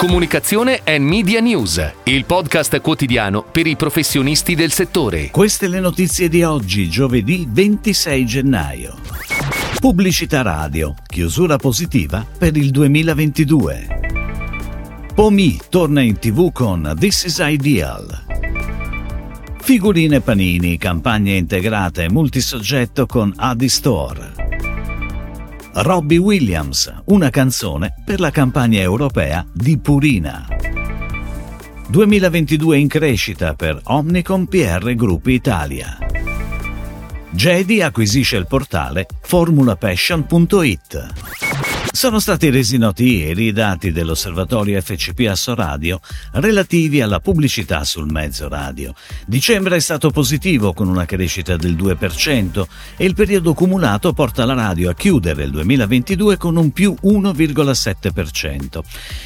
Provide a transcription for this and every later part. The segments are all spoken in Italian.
Comunicazione e Media News, il podcast quotidiano per i professionisti del settore. Queste le notizie di oggi, giovedì 26 gennaio. Pubblicità radio, chiusura positiva per il 2022. Pomi torna in tv con This is Ideal. Figurine panini, campagna integrata e multisoggetto con Adi Store. Robbie Williams, una canzone per la campagna europea di Purina. 2022 in crescita per Omnicom PR Group Italia. Jedi acquisisce il portale formulapassion.it. Sono stati resi noti ieri i dati dell'osservatorio FCP Asso Radio relativi alla pubblicità sul mezzo radio. Dicembre è stato positivo con una crescita del 2% e il periodo cumulato porta la radio a chiudere il 2022 con un più 1,7%.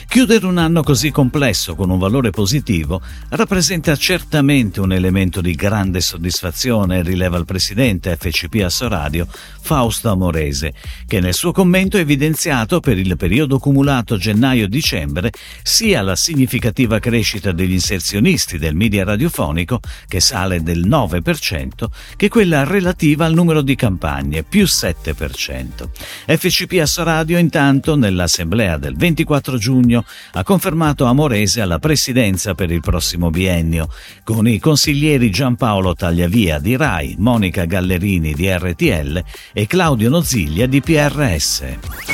Chiudere un anno così complesso con un valore positivo rappresenta certamente un elemento di grande soddisfazione, rileva il presidente FCP Asso Radio, Fausto Amorese, che nel suo commento evidenzia evidenziato per il periodo cumulato gennaio-dicembre sia la significativa crescita degli inserzionisti del media radiofonico, che sale del 9%, che quella relativa al numero di campagne, più 7%. FCP Asso Radio intanto nell'assemblea del 24 giugno ha confermato Amorese alla presidenza per il prossimo biennio, con i consiglieri Giampaolo Tagliavia di RAI, Monica Gallerini di RTL e Claudio Noziglia di PRS.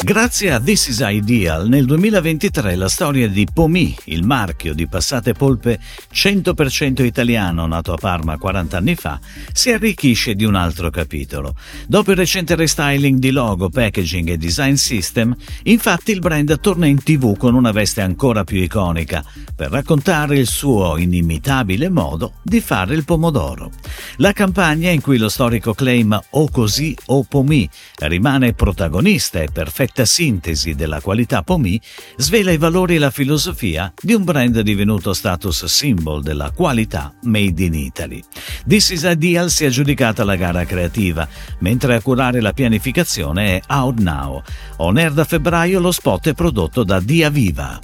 Grazie a This is Ideal, nel 2023 la storia di Pomi, il marchio di passate polpe 100% italiano nato a Parma 40 anni fa, si arricchisce di un altro capitolo. Dopo il recente restyling di logo, packaging e design system, infatti il brand torna in tv con una veste ancora più iconica, per raccontare il suo inimitabile modo di fare il pomodoro. La campagna in cui lo storico claim O così o Pomi rimane protagonista e perfetta perfetta sintesi della qualità Pomi, svela i valori e la filosofia di un brand divenuto status symbol della qualità made in Italy. This is Ideal si è aggiudicata la gara creativa, mentre a curare la pianificazione è Out Now. On air da febbraio lo spot è prodotto da Dia Viva.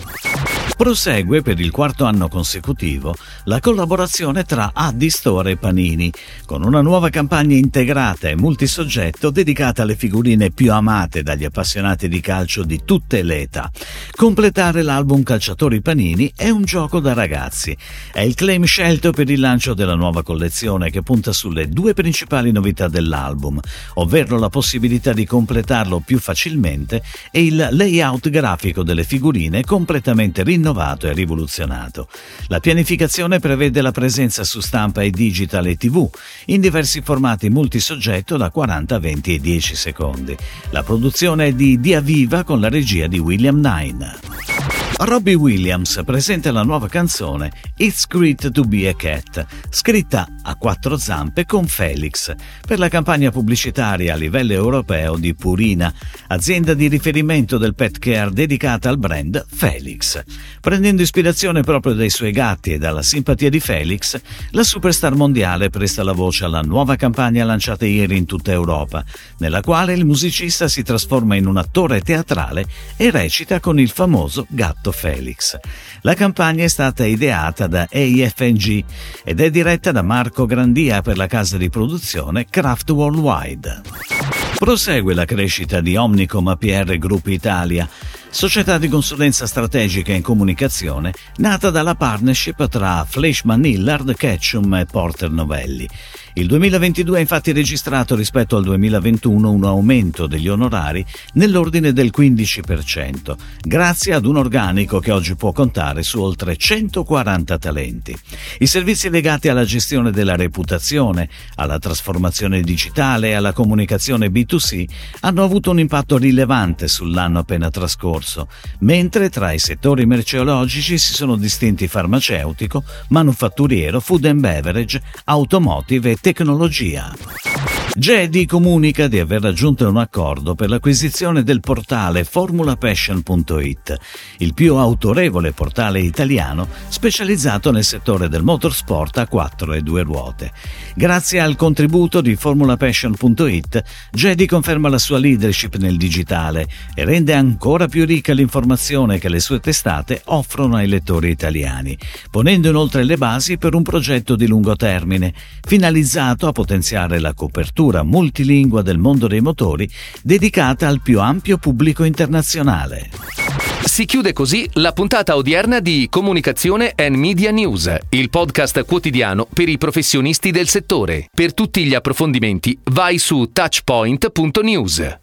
Prosegue per il quarto anno consecutivo la collaborazione tra Addistore e Panini, con una nuova campagna integrata e multisoggetto dedicata alle figurine più amate dagli appassionati di calcio di tutte le età. Completare l'album Calciatori Panini è un gioco da ragazzi. È il claim scelto per il lancio della nuova collezione che punta sulle due principali novità dell'album, ovvero la possibilità di completarlo più facilmente e il layout grafico delle figurine completamente rinnovato innovato e rivoluzionato. La pianificazione prevede la presenza su stampa e digital e tv in diversi formati multisoggetto da 40, 20 e 10 secondi. La produzione è di Dia Viva con la regia di William Nine. Robbie Williams presenta la nuova canzone It's Great to Be a Cat, scritta a quattro zampe con Felix, per la campagna pubblicitaria a livello europeo di Purina, azienda di riferimento del pet care dedicata al brand Felix. Prendendo ispirazione proprio dai suoi gatti e dalla simpatia di Felix, la superstar mondiale presta la voce alla nuova campagna lanciata ieri in tutta Europa, nella quale il musicista si trasforma in un attore teatrale e recita con il famoso gatto Felix. La campagna è stata ideata da AFNG ed è diretta da Marco Grandia per la casa di produzione Craft Worldwide. Prosegue la crescita di Omnicom APR Group Italia società di consulenza strategica in comunicazione nata dalla partnership tra Fleischmann Hillard, Ketchum e Porter Novelli. Il 2022 ha infatti registrato rispetto al 2021 un aumento degli onorari nell'ordine del 15%, grazie ad un organico che oggi può contare su oltre 140 talenti. I servizi legati alla gestione della reputazione, alla trasformazione digitale e alla comunicazione B2C hanno avuto un impatto rilevante sull'anno appena trascorso corso, mentre tra i settori merceologici si sono distinti farmaceutico, manufatturiero, food and beverage, automotive e tecnologia. Jedi comunica di aver raggiunto un accordo per l'acquisizione del portale formulapassion.it, il più autorevole portale italiano specializzato nel settore del motorsport a quattro e due ruote. Grazie al contributo di formulapassion.it, Jedi conferma la sua leadership nel digitale e rende ancora più ricca l'informazione che le sue testate offrono ai lettori italiani, ponendo inoltre le basi per un progetto di lungo termine, finalizzato a potenziare la copertura cultura multilingua del mondo dei motori dedicata al più ampio pubblico internazionale. Si chiude così la puntata odierna di Comunicazione and Media News, il podcast quotidiano per i professionisti del settore. Per tutti gli approfondimenti vai su touchpoint.news.